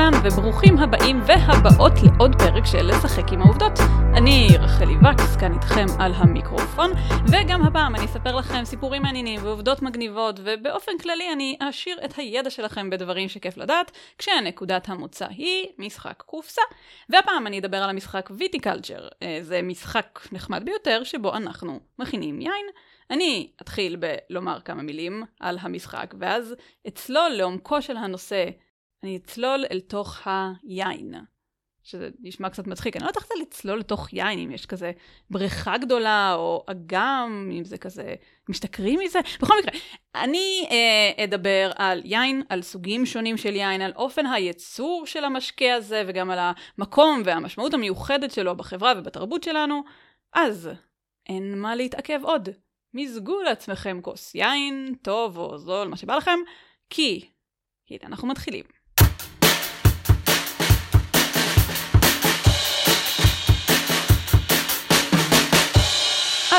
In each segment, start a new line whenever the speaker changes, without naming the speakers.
לכולן, וברוכים הבאים והבאות לעוד פרק של לשחק עם העובדות. אני רחלי וקס, כאן איתכם על המיקרופון, וגם הפעם אני אספר לכם סיפורים מעניינים ועובדות מגניבות, ובאופן כללי אני אעשיר את הידע שלכם בדברים שכיף לדעת, כשנקודת המוצא היא משחק קופסה. והפעם אני אדבר על המשחק ויטיקלצ'ר. זה משחק נחמד ביותר שבו אנחנו מכינים יין. אני אתחיל בלומר כמה מילים על המשחק, ואז אצלול לעומקו של הנושא, אני אצלול אל תוך היין. שזה נשמע קצת מצחיק, אני לא יודעת איך לצלול לתוך יין, אם יש כזה בריכה גדולה, או אגם, אם זה כזה, משתכרים מזה. בכל מקרה, אני אה, אדבר על יין, על סוגים שונים של יין, על אופן הייצור של המשקה הזה, וגם על המקום והמשמעות המיוחדת שלו בחברה ובתרבות שלנו. אז, אין מה להתעכב עוד. מזגו לעצמכם כוס יין, טוב או זול, מה שבא לכם, כי הנה אנחנו מתחילים.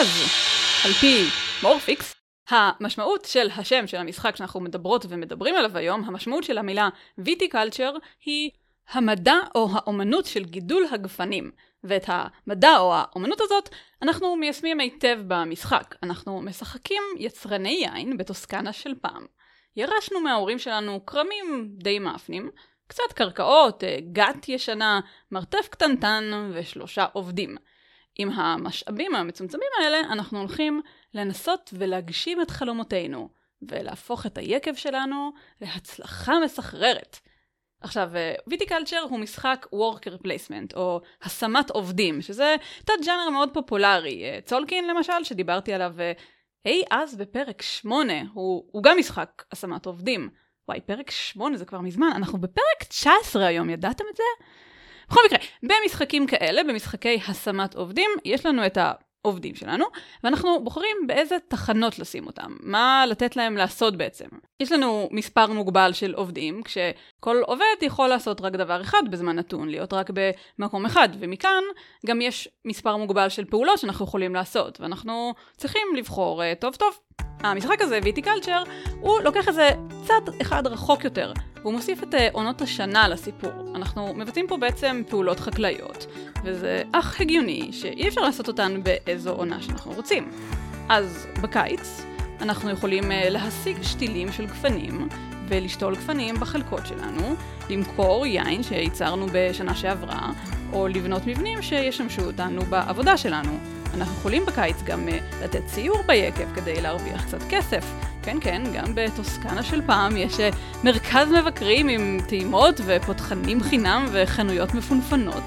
אז, על פי מורפיקס, המשמעות של השם של המשחק שאנחנו מדברות ומדברים עליו היום, המשמעות של המילה viticulture היא המדע או האומנות של גידול הגפנים. ואת המדע או האומנות הזאת אנחנו מיישמים היטב במשחק. אנחנו משחקים יצרני יין בטוסקנה של פעם. ירשנו מההורים שלנו כרמים די מאפנים, קצת קרקעות, אה, גת ישנה, מרתף קטנטן ושלושה עובדים. עם המשאבים המצומצמים האלה אנחנו הולכים לנסות ולהגשים את חלומותינו, ולהפוך את היקב שלנו להצלחה מסחררת. עכשיו, ויטיקלצ'ר הוא משחק worker placement, או השמת עובדים, שזה תת ג'אנר מאוד פופולרי. אה, צולקין למשל, שדיברתי עליו אי אה, אז בפרק 8, הוא, הוא גם משחק השמת עובדים. וואי, פרק 8 זה כבר מזמן, אנחנו בפרק 19 היום, ידעתם את זה? בכל מקרה, במשחקים כאלה, במשחקי השמת עובדים, יש לנו את ה... עובדים שלנו, ואנחנו בוחרים באיזה תחנות לשים אותם, מה לתת להם לעשות בעצם. יש לנו מספר מוגבל של עובדים, כשכל עובד יכול לעשות רק דבר אחד בזמן נתון, להיות רק במקום אחד, ומכאן גם יש מספר מוגבל של פעולות שאנחנו יכולים לעשות, ואנחנו צריכים לבחור uh, טוב טוב. המשחק הזה, ויטיקלצ'ר, הוא לוקח את זה צעד אחד רחוק יותר, והוא מוסיף את uh, עונות השנה לסיפור. אנחנו מבצעים פה בעצם פעולות חקלאיות, וזה אך הגיוני שאי אפשר לעשות אותן באיזו עונה שאנחנו רוצים. אז בקיץ אנחנו יכולים uh, להשיג שתילים של גפנים ולשתול גפנים בחלקות שלנו, למכור יין שייצרנו בשנה שעברה, או לבנות מבנים שישמשו אותנו בעבודה שלנו. אנחנו יכולים בקיץ גם uh, לתת ציור ביקב כדי להרוויח קצת כסף. כן, כן, גם בטוסקנה של פעם יש uh, מרכז מבקרים עם טעימות ופותחנים חינם וחנויות מפונפנות.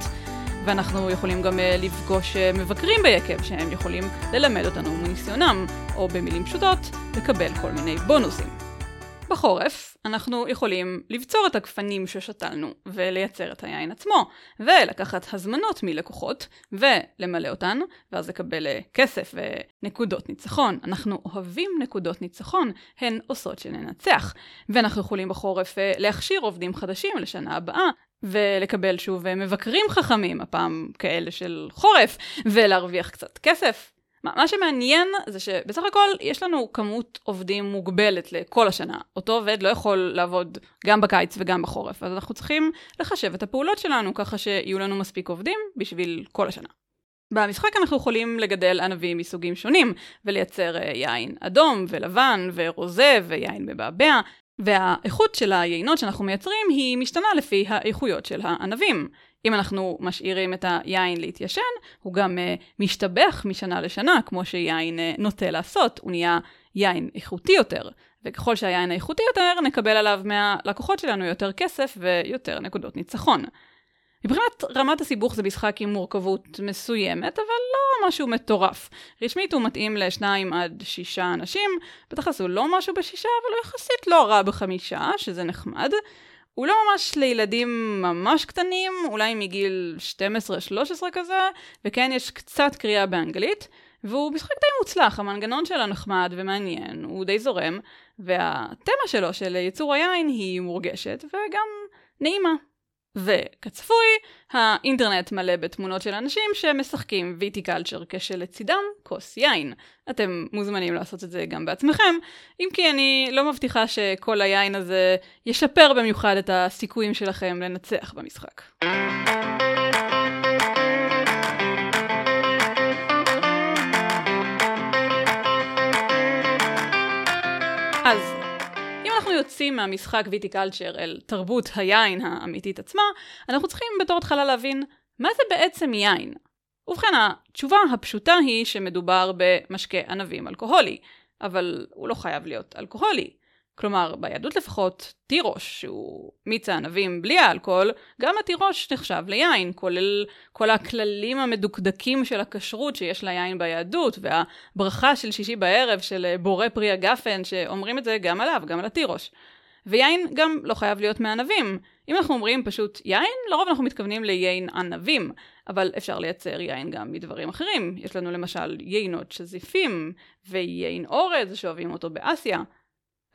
ואנחנו יכולים גם uh, לפגוש uh, מבקרים ביקב שהם יכולים ללמד אותנו מניסיונם, או במילים פשוטות, לקבל כל מיני בונוסים. בחורף אנחנו יכולים לבצור את הגפנים ששתלנו ולייצר את היין עצמו, ולקחת הזמנות מלקוחות ולמלא אותן, ואז לקבל אה, כסף ונקודות ניצחון. אנחנו אוהבים נקודות ניצחון, הן עושות שננצח. ואנחנו יכולים בחורף אה, להכשיר עובדים חדשים לשנה הבאה, ולקבל שוב אה, מבקרים חכמים, הפעם כאלה של חורף, ולהרוויח קצת כסף. מה שמעניין זה שבסך הכל יש לנו כמות עובדים מוגבלת לכל השנה. אותו עובד לא יכול לעבוד גם בקיץ וגם בחורף, אז אנחנו צריכים לחשב את הפעולות שלנו ככה שיהיו לנו מספיק עובדים בשביל כל השנה. במשחק אנחנו יכולים לגדל ענבים מסוגים שונים, ולייצר אה, יין אדום ולבן ורוזה ויין מבעבע, והאיכות של היינות שאנחנו מייצרים היא משתנה לפי האיכויות של הענבים. אם אנחנו משאירים את היין להתיישן, הוא גם uh, משתבח משנה לשנה, כמו שיין uh, נוטה לעשות, הוא נהיה יין איכותי יותר. וככל שהיין האיכותי יותר, נקבל עליו מהלקוחות שלנו יותר כסף ויותר נקודות ניצחון. מבחינת רמת הסיבוך זה משחק עם מורכבות מסוימת, אבל לא משהו מטורף. רשמית הוא מתאים לשניים עד שישה אנשים, בתכלס הוא לא משהו בשישה, אבל הוא יחסית לא רע בחמישה, שזה נחמד. הוא לא ממש לילדים ממש קטנים, אולי מגיל 12-13 כזה, וכן יש קצת קריאה באנגלית, והוא משחק די מוצלח, המנגנון שלו נחמד ומעניין, הוא די זורם, והתמה שלו של יצור היין היא מורגשת וגם נעימה. וכצפוי, האינטרנט מלא בתמונות של אנשים שמשחקים ויטיקלצ'ר כשלצידם כוס יין. אתם מוזמנים לעשות את זה גם בעצמכם, אם כי אני לא מבטיחה שכל היין הזה ישפר במיוחד את הסיכויים שלכם לנצח במשחק. אז יוצאים מהמשחק ויטיקלצ'ר אל תרבות היין האמיתית עצמה, אנחנו צריכים בתור התחלה להבין מה זה בעצם יין. ובכן, התשובה הפשוטה היא שמדובר במשקה ענבים אלכוהולי, אבל הוא לא חייב להיות אלכוהולי. כלומר, ביהדות לפחות, תירוש, שהוא מיץ הענבים בלי האלכוהול, גם התירוש נחשב ליין, כולל כל הכללים המדוקדקים של הכשרות שיש ליין ביהדות, והברכה של שישי בערב של בורא פרי הגפן, שאומרים את זה גם עליו, גם על התירוש. ויין גם לא חייב להיות מענבים. אם אנחנו אומרים פשוט יין, לרוב אנחנו מתכוונים ליין ענבים, אבל אפשר לייצר יין גם מדברים אחרים. יש לנו למשל יינות שזיפים, ויין אורז שאוהבים אותו באסיה.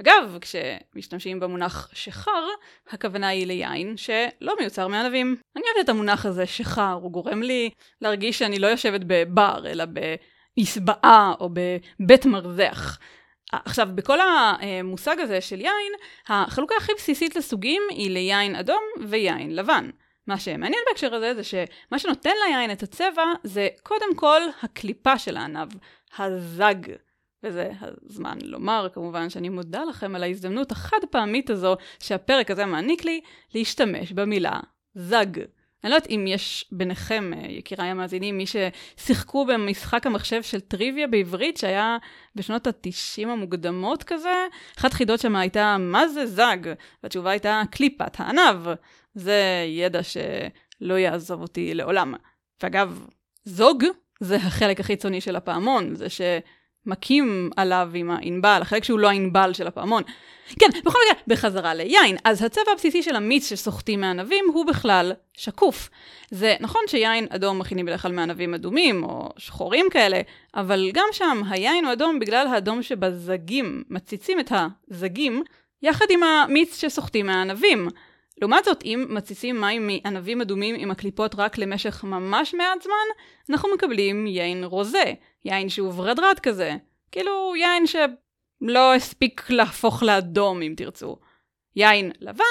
אגב, כשמשתמשים במונח שכר, הכוונה היא ליין שלא מיוצר מענבים. אני אוהבת את המונח הזה, שכר, הוא גורם לי להרגיש שאני לא יושבת בבר, אלא במסבאה או בבית מרזח. עכשיו, בכל המושג הזה של יין, החלוקה הכי בסיסית לסוגים היא ליין אדום ויין לבן. מה שמעניין בהקשר הזה זה שמה שנותן ליין את הצבע זה קודם כל הקליפה של הענב, הזג. וזה הזמן לומר כמובן שאני מודה לכם על ההזדמנות החד פעמית הזו שהפרק הזה מעניק לי להשתמש במילה זג. אני לא יודעת אם יש ביניכם, אה, יקיריי המאזינים, מי ששיחקו במשחק המחשב של טריוויה בעברית שהיה בשנות ה-90 המוקדמות כזה. אחת חידות שם הייתה, מה זה זג? והתשובה הייתה, קליפת הענב. זה ידע שלא יעזוב אותי לעולם. ואגב, זוג זה החלק החיצוני של הפעמון, זה ש... מכים עליו עם הענבל, החלק שהוא לא הענבל של הפעמון. כן, בכל מקרה, בחזרה ליין, אז הצבע הבסיסי של המיץ שסוחטים מענבים הוא בכלל שקוף. זה נכון שיין אדום מכינים בדרך כלל מענבים אדומים, או שחורים כאלה, אבל גם שם היין הוא אדום בגלל האדום שבזגים, מציצים את הזגים, יחד עם המיץ שסוחטים מהענבים. לעומת זאת, אם מתסיסים מים מענבים אדומים עם הקליפות רק למשך ממש מעט זמן, אנחנו מקבלים יין רוזה, יין שהוא ורדרד כזה. כאילו יין שלא הספיק להפוך לאדום אם תרצו. יין לבן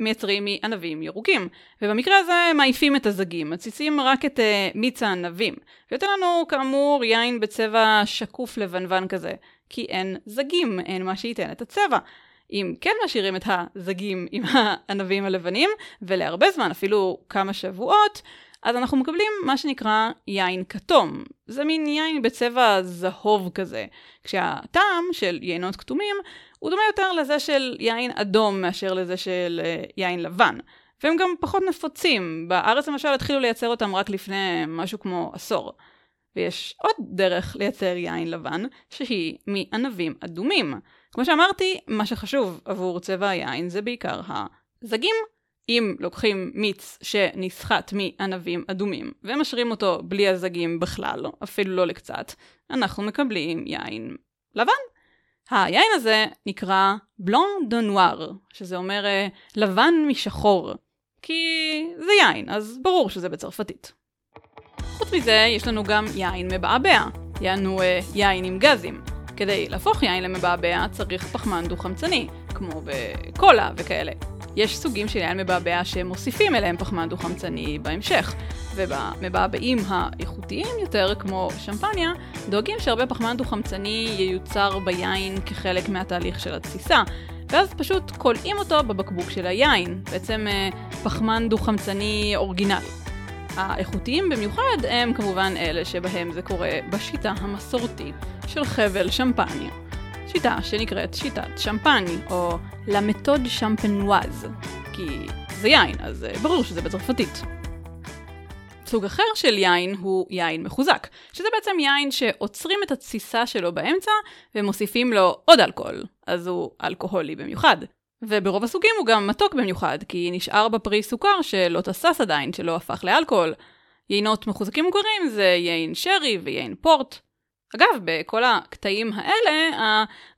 מייצרים מענבים ירוקים, ובמקרה הזה מעיפים את הזגים, מתסיסים רק את uh, מיץ הענבים, ויותר לנו כאמור יין בצבע שקוף לבנוון כזה, כי אין זגים, אין מה שייתן את הצבע. אם כן משאירים את הזגים עם הענבים הלבנים, ולהרבה זמן, אפילו כמה שבועות, אז אנחנו מקבלים מה שנקרא יין כתום. זה מין יין בצבע זהוב כזה, כשהטעם של יינות כתומים הוא דומה יותר לזה של יין אדום מאשר לזה של uh, יין לבן. והם גם פחות נפוצים, בארץ למשל התחילו לייצר אותם רק לפני משהו כמו עשור. ויש עוד דרך לייצר יין לבן, שהיא מענבים אדומים. כמו שאמרתי, מה שחשוב עבור צבע היין זה בעיקר הזגים. אם לוקחים מיץ שנסחט מענבים אדומים ומשרים אותו בלי הזגים בכלל, אפילו לא לקצת, אנחנו מקבלים יין לבן. היין הזה נקרא בלון דו נואר, שזה אומר uh, לבן משחור, כי זה יין, אז ברור שזה בצרפתית. חוץ מזה, יש לנו גם יין מבעבע, יענו uh, יין עם גזים. כדי להפוך יין למבעבע צריך פחמן דו-חמצני, כמו בקולה וכאלה. יש סוגים של יין מבעבע שמוסיפים אליהם פחמן דו-חמצני בהמשך, ובמבעבעים האיכותיים יותר, כמו שמפניה, דואגים שהרבה פחמן דו-חמצני ייוצר ביין כחלק מהתהליך של התסיסה, ואז פשוט כולאים אותו בבקבוק של היין, בעצם אה, פחמן דו-חמצני אורגינלי. האיכותיים במיוחד הם כמובן אלה שבהם זה קורה בשיטה המסורתית של חבל שמפניה. שיטה שנקראת שיטת שמפני, או למתוד שמפנואז, כי זה יין, אז אה, ברור שזה בצרפתית. סוג אחר של יין הוא יין מחוזק, שזה בעצם יין שעוצרים את התסיסה שלו באמצע ומוסיפים לו עוד אלכוהול, אז הוא אלכוהולי במיוחד. וברוב הסוגים הוא גם מתוק במיוחד, כי נשאר בפרי סוכר שלא תסס עדיין, שלא הפך לאלכוהול. יינות מחוזקים מוכרים זה יין שרי ויין פורט. אגב, בכל הקטעים האלה,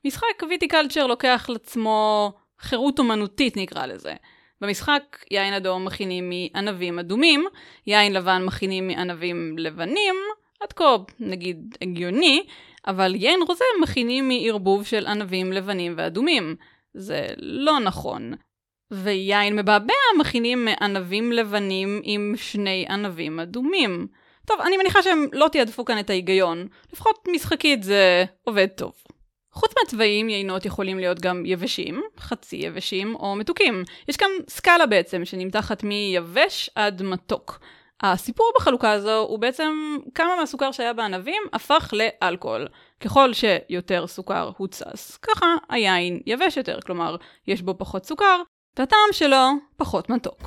המשחק ויטיקלצ'ר לוקח לעצמו חירות אומנותית נקרא לזה. במשחק יין אדום מכינים מענבים אדומים, יין לבן מכינים מענבים לבנים, עד כה נגיד הגיוני, אבל יין רוזה מכינים מערבוב של ענבים לבנים ואדומים. זה לא נכון. ויין מבעבע מכינים מענבים לבנים עם שני ענבים אדומים. טוב, אני מניחה שהם לא תיעדפו כאן את ההיגיון, לפחות משחקית זה עובד טוב. חוץ מהצבעים, יינות יכולים להיות גם יבשים, חצי יבשים או מתוקים. יש כאן סקאלה בעצם, שנמתחת מיבש עד מתוק. הסיפור בחלוקה הזו הוא בעצם כמה מהסוכר שהיה בענבים הפך לאלכוהול. ככל שיותר סוכר הוצס, ככה היין יבש יותר, כלומר, יש בו פחות סוכר, והטעם שלו פחות מתוק.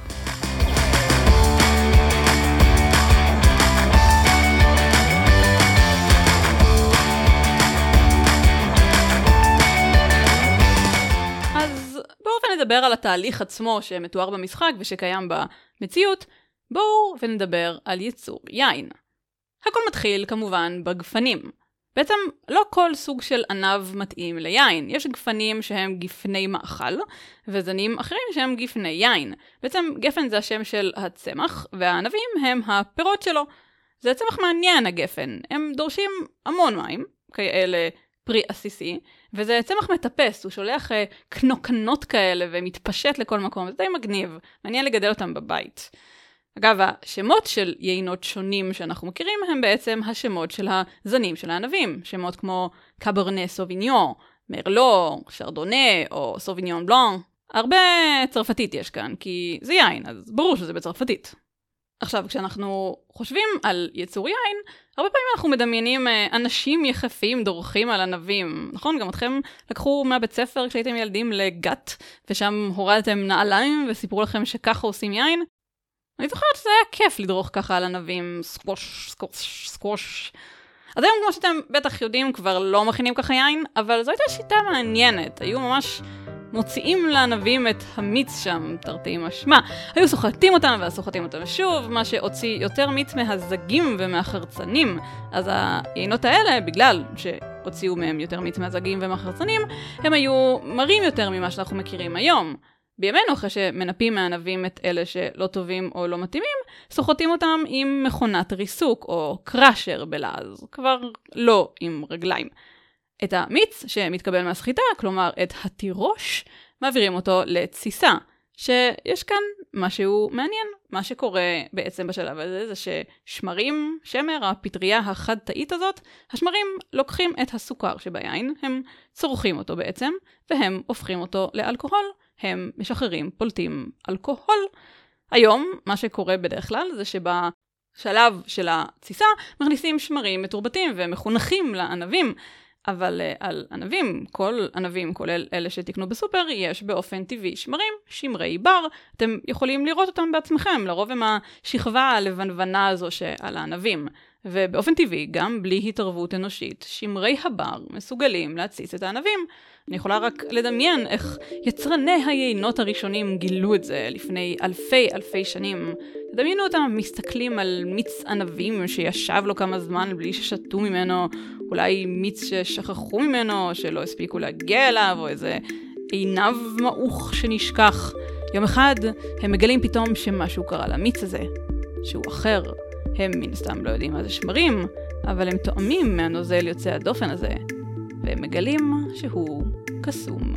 אז בואו ונדבר על התהליך עצמו שמתואר במשחק ושקיים במציאות, בואו ונדבר על ייצור יין. הכל מתחיל כמובן בגפנים. בעצם לא כל סוג של ענב מתאים ליין. יש גפנים שהם גפני מאכל, וזנים אחרים שהם גפני יין. בעצם גפן זה השם של הצמח, והענבים הם הפירות שלו. זה צמח מעניין הגפן, הם דורשים המון מים, כאלה פרי עסיסי, וזה צמח מטפס, הוא שולח אה, קנוקנות כאלה ומתפשט לכל מקום, זה די מגניב, מעניין לגדל אותם בבית. אגב, השמות של יינות שונים שאנחנו מכירים הם בעצם השמות של הזנים של הענבים. שמות כמו קברנה סוביניון, מרלו, שרדונה או סוביניון בלון. הרבה צרפתית יש כאן, כי זה יין, אז ברור שזה בצרפתית. עכשיו, כשאנחנו חושבים על יצור יין, הרבה פעמים אנחנו מדמיינים אה, אנשים יחפים דורכים על ענבים. נכון? גם אתכם לקחו מהבית ספר כשהייתם ילדים לגת, ושם הורדתם נעליים וסיפרו לכם שככה עושים יין? אני זוכרת שזה היה כיף לדרוך ככה על ענבים, סקווש, סקווש, סקווש. אז היום, כמו שאתם בטח יודעים, כבר לא מכינים ככה יין, אבל זו הייתה שיטה מעניינת. היו ממש מוציאים לענבים את המיץ שם, תרתי משמע. היו סוחטים אותם ואז סוחטים אותם שוב, מה שהוציא יותר מיץ מהזגים ומהחרצנים. אז היינות האלה, בגלל שהוציאו מהם יותר מיץ מהזגים ומהחרצנים, הם היו מרים יותר ממה שאנחנו מכירים היום. בימינו, אחרי שמנפים מענבים את אלה שלא טובים או לא מתאימים, סוחטים אותם עם מכונת ריסוק, או קראשר בלעז, כבר לא עם רגליים. את המיץ שמתקבל מהסחיטה, כלומר את התירוש, מעבירים אותו לתסיסה. שיש כאן משהו מעניין. מה שקורה בעצם בשלב הזה זה ששמרים, שמר, הפטריה החד-תאית הזאת, השמרים לוקחים את הסוכר שביין, הם צורכים אותו בעצם, והם הופכים אותו לאלכוהול. הם משחררים, פולטים אלכוהול. היום, מה שקורה בדרך כלל זה שבשלב של התסיסה מכניסים שמרים מתורבתים ומחונכים לענבים. אבל uh, על ענבים, כל ענבים, כולל אלה שתקנו בסופר, יש באופן טבעי שמרים, שמרי בר. אתם יכולים לראות אותם בעצמכם, לרוב הם השכבה הלבנוונה הזו שעל הענבים. ובאופן טבעי, גם בלי התערבות אנושית, שמרי הבר מסוגלים להתסיס את הענבים. אני יכולה רק לדמיין איך יצרני היינות הראשונים גילו את זה לפני אלפי אלפי שנים. תדמיינו אותם מסתכלים על מיץ ענבים שישב לו כמה זמן בלי ששתו ממנו, אולי מיץ ששכחו ממנו, שלא הספיקו להגיע אליו, או איזה עינב מעוך שנשכח. יום אחד הם מגלים פתאום שמשהו קרה למיץ הזה, שהוא אחר. הם מן הסתם לא יודעים מה זה שמרים, אבל הם טועמים מהנוזל יוצא הדופן הזה, והם מגלים שהוא קסום.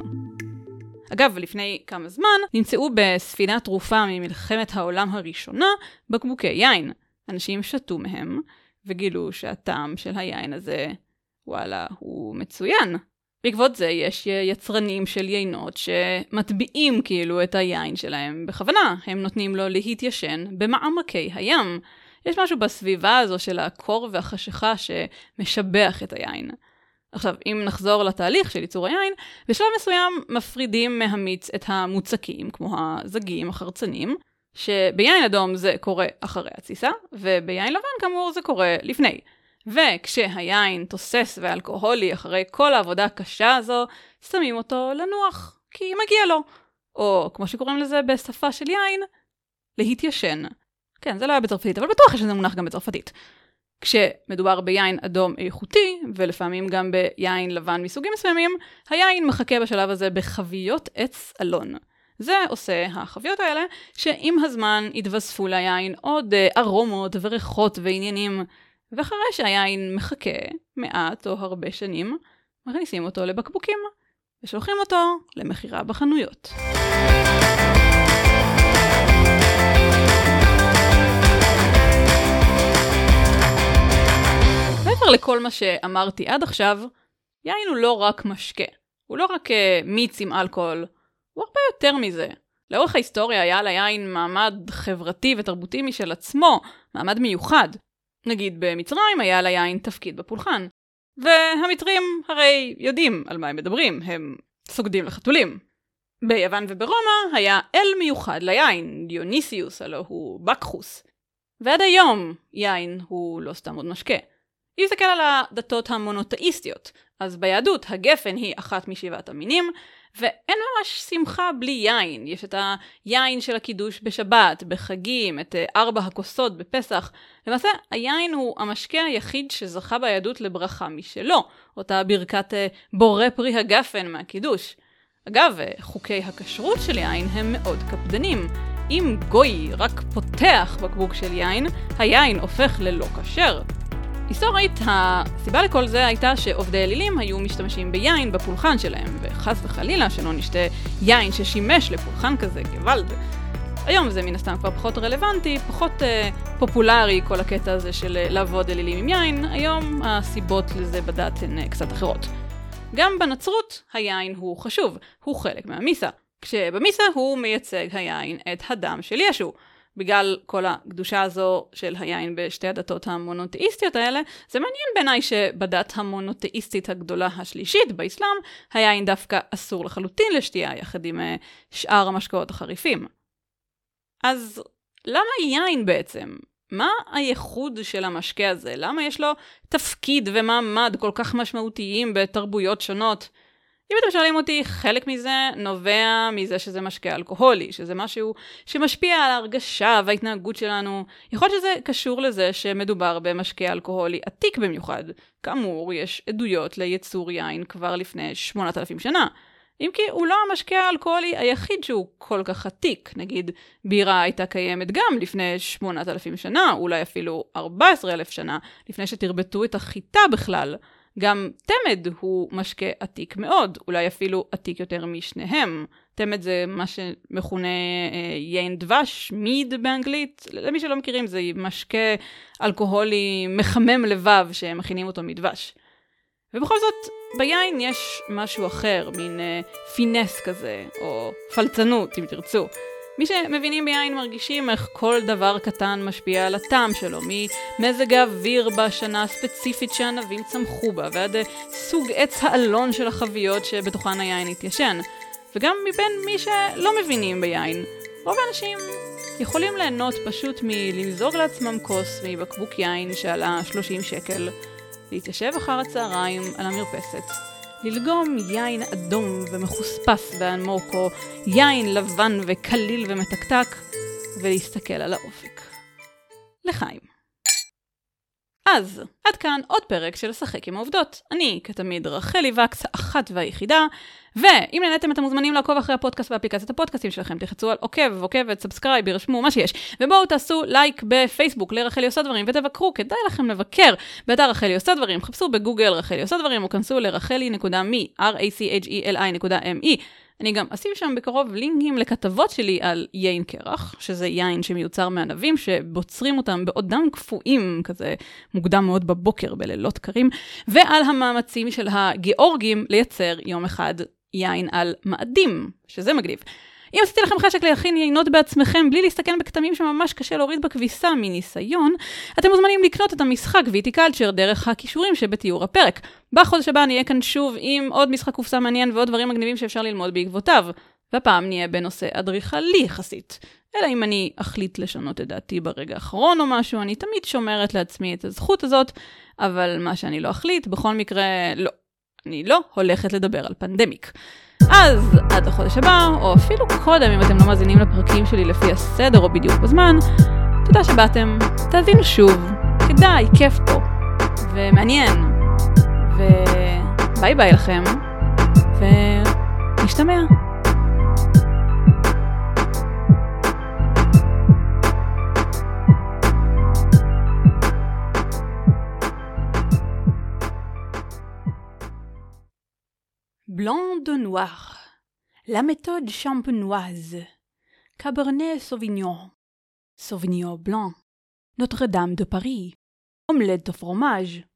אגב, לפני כמה זמן נמצאו בספינה תרופה ממלחמת העולם הראשונה בקבוקי יין. אנשים שתו מהם, וגילו שהטעם של היין הזה, וואלה, הוא מצוין. בעקבות זה יש יצרנים של יינות שמטביעים כאילו את היין שלהם בכוונה, הם נותנים לו להתיישן במעמקי הים. יש משהו בסביבה הזו של הקור והחשיכה שמשבח את היין. עכשיו, אם נחזור לתהליך של ייצור היין, בשלב מסוים מפרידים מהמיץ את המוצקים, כמו הזגים, החרצנים, שביין אדום זה קורה אחרי התסיסה, וביין לבן כאמור זה קורה לפני. וכשהיין תוסס ואלכוהולי אחרי כל העבודה הקשה הזו, שמים אותו לנוח, כי מגיע לו. או כמו שקוראים לזה בשפה של יין, להתיישן. כן, זה לא היה בצרפתית, אבל בטוח יש לזה מונח גם בצרפתית. כשמדובר ביין אדום איכותי, ולפעמים גם ביין לבן מסוגים מסוימים, היין מחכה בשלב הזה בחביות עץ אלון. זה עושה החביות האלה, שעם הזמן התווספו ליין עוד אה, ארומות וריחות ועניינים, ואחרי שהיין מחכה מעט או הרבה שנים, מכניסים אותו לבקבוקים, ושולחים אותו למכירה בחנויות. לכל מה שאמרתי עד עכשיו, יין הוא לא רק משקה. הוא לא רק uh, מיץ עם אלכוהול, הוא הרבה יותר מזה. לאורך ההיסטוריה היה ליין מעמד חברתי ותרבותי משל עצמו, מעמד מיוחד. נגיד במצרים היה ליין תפקיד בפולחן. והמצרים הרי יודעים על מה הם מדברים, הם סוגדים לחתולים. ביוון וברומא היה אל מיוחד ליין, דיוניסיוס, הלא הוא בקחוס. ועד היום יין הוא לא סתם עוד משקה. אם נסתכל על הדתות המונותאיסטיות, אז ביהדות הגפן היא אחת משבעת המינים, ואין ממש שמחה בלי יין. יש את היין של הקידוש בשבת, בחגים, את אה, ארבע הכוסות בפסח. למעשה, היין הוא המשקה היחיד שזכה ביהדות לברכה משלו, אותה ברכת אה, בורא פרי הגפן מהקידוש. אגב, אה, חוקי הכשרות של יין הם מאוד קפדנים. אם גוי רק פותח בקבוק של יין, היין הופך ללא כשר. היסטורית, הסיבה לכל זה הייתה שעובדי אלילים היו משתמשים ביין בפולחן שלהם, וחס וחלילה שלא נשתה יין ששימש לפולחן כזה גוואלד. היום זה מן הסתם כבר פחות רלוונטי, פחות uh, פופולרי כל הקטע הזה של uh, לעבוד אלילים עם יין, היום הסיבות לזה בדת הן uh, קצת אחרות. גם בנצרות היין הוא חשוב, הוא חלק מהמיסה, כשבמיסה הוא מייצג היין את הדם של ישו. בגלל כל הקדושה הזו של היין בשתי הדתות המונותאיסטיות האלה, זה מעניין בעיניי שבדת המונותאיסטית הגדולה השלישית, באסלאם, היין דווקא אסור לחלוטין לשתייה, יחד עם uh, שאר המשקאות החריפים. אז למה יין בעצם? מה הייחוד של המשקה הזה? למה יש לו תפקיד ומעמד כל כך משמעותיים בתרבויות שונות? אם אתם שואלים אותי, חלק מזה נובע מזה שזה משקה אלכוהולי, שזה משהו שמשפיע על ההרגשה וההתנהגות שלנו. יכול להיות שזה קשור לזה שמדובר במשקה אלכוהולי עתיק במיוחד. כאמור, יש עדויות לייצור יין כבר לפני 8,000 שנה. אם כי הוא לא המשקה האלכוהולי היחיד שהוא כל כך עתיק. נגיד, בירה הייתה קיימת גם לפני 8,000 שנה, אולי אפילו 14,000 שנה, לפני שתרבטו את החיטה בכלל. גם תמד הוא משקה עתיק מאוד, אולי אפילו עתיק יותר משניהם. תמד זה מה שמכונה אה, יין דבש, מיד באנגלית. למי שלא מכירים, זה משקה אלכוהולי מחמם לבב שמכינים אותו מדבש. ובכל זאת, ביין יש משהו אחר, מין אה, פינס כזה, או פלצנות אם תרצו. מי שמבינים ביין מרגישים איך כל דבר קטן משפיע על הטעם שלו, ממזג האוויר בשנה הספציפית שהענבים צמחו בה, ועד סוג עץ האלון של החביות שבתוכן היין התיישן. וגם מבין מי שלא מבינים ביין, רוב האנשים יכולים ליהנות פשוט מלמזוג לעצמם כוס מבקבוק יין שעלה 30 שקל, להתיישב אחר הצהריים על המרפסת ללגום יין אדום ומחוספס ועמוק, יין לבן וקליל ומתקתק, ולהסתכל על האופק. לחיים. אז, עד כאן עוד פרק של לשחק עם העובדות. אני, כתמיד, רחלי וקס, אחת והיחידה, ואם נהניתם אתם מוזמנים לעקוב אחרי הפודקאסט באפליקציית הפודקאסטים שלכם, תחצו על עוקב, עוקבת, subscribe, ירשמו, מה שיש. ובואו תעשו לייק בפייסבוק לרחלי עושה דברים, ותבקרו, כדאי לכם לבקר באתר רחלי עושה דברים, חפשו בגוגל רחלי עושה דברים, או כנסו ל racheli.me, r-a-c-h-e-l-i.me. אני גם אשים שם בקרוב לינקים לכתבות שלי על יין קרח, שזה יין שמיוצר מענבים, שבוצרים אותם בעודם קפואים, כזה מוקדם מאוד בבוקר, בלילות קרים, ועל המאמצים של הגיאורגים לייצר יום אחד יין על מאדים, שזה מגניב. אם עשיתי לכם חשק להכין יינות בעצמכם בלי להסתכן בכתמים שממש קשה להוריד בכביסה מניסיון, אתם מוזמנים לקנות את המשחק ויטיקלצ'ר דרך הכישורים שבתיאור הפרק. בחודש הבא נהיה כאן שוב עם עוד משחק קופסה מעניין ועוד דברים מגניבים שאפשר ללמוד בעקבותיו. והפעם נהיה בנושא אדריכלי יחסית. אלא אם אני אחליט לשנות את דעתי ברגע האחרון או משהו, אני תמיד שומרת לעצמי את הזכות הזאת, אבל מה שאני לא אחליט, בכל מקרה, לא. אני לא הולכת לדבר על פנדמיק. אז עד החודש הבא, או אפילו קודם אם אתם לא מאזינים לפרקים שלי לפי הסדר או בדיוק בזמן, תודה שבאתם, תאזינו שוב, כדאי, כיף פה, ומעניין, וביי ביי לכם, ונשתמע. Blanc de noir, la méthode champenoise, cabernet sauvignon, sauvignon blanc, Notre-Dame de Paris, omelette de fromage,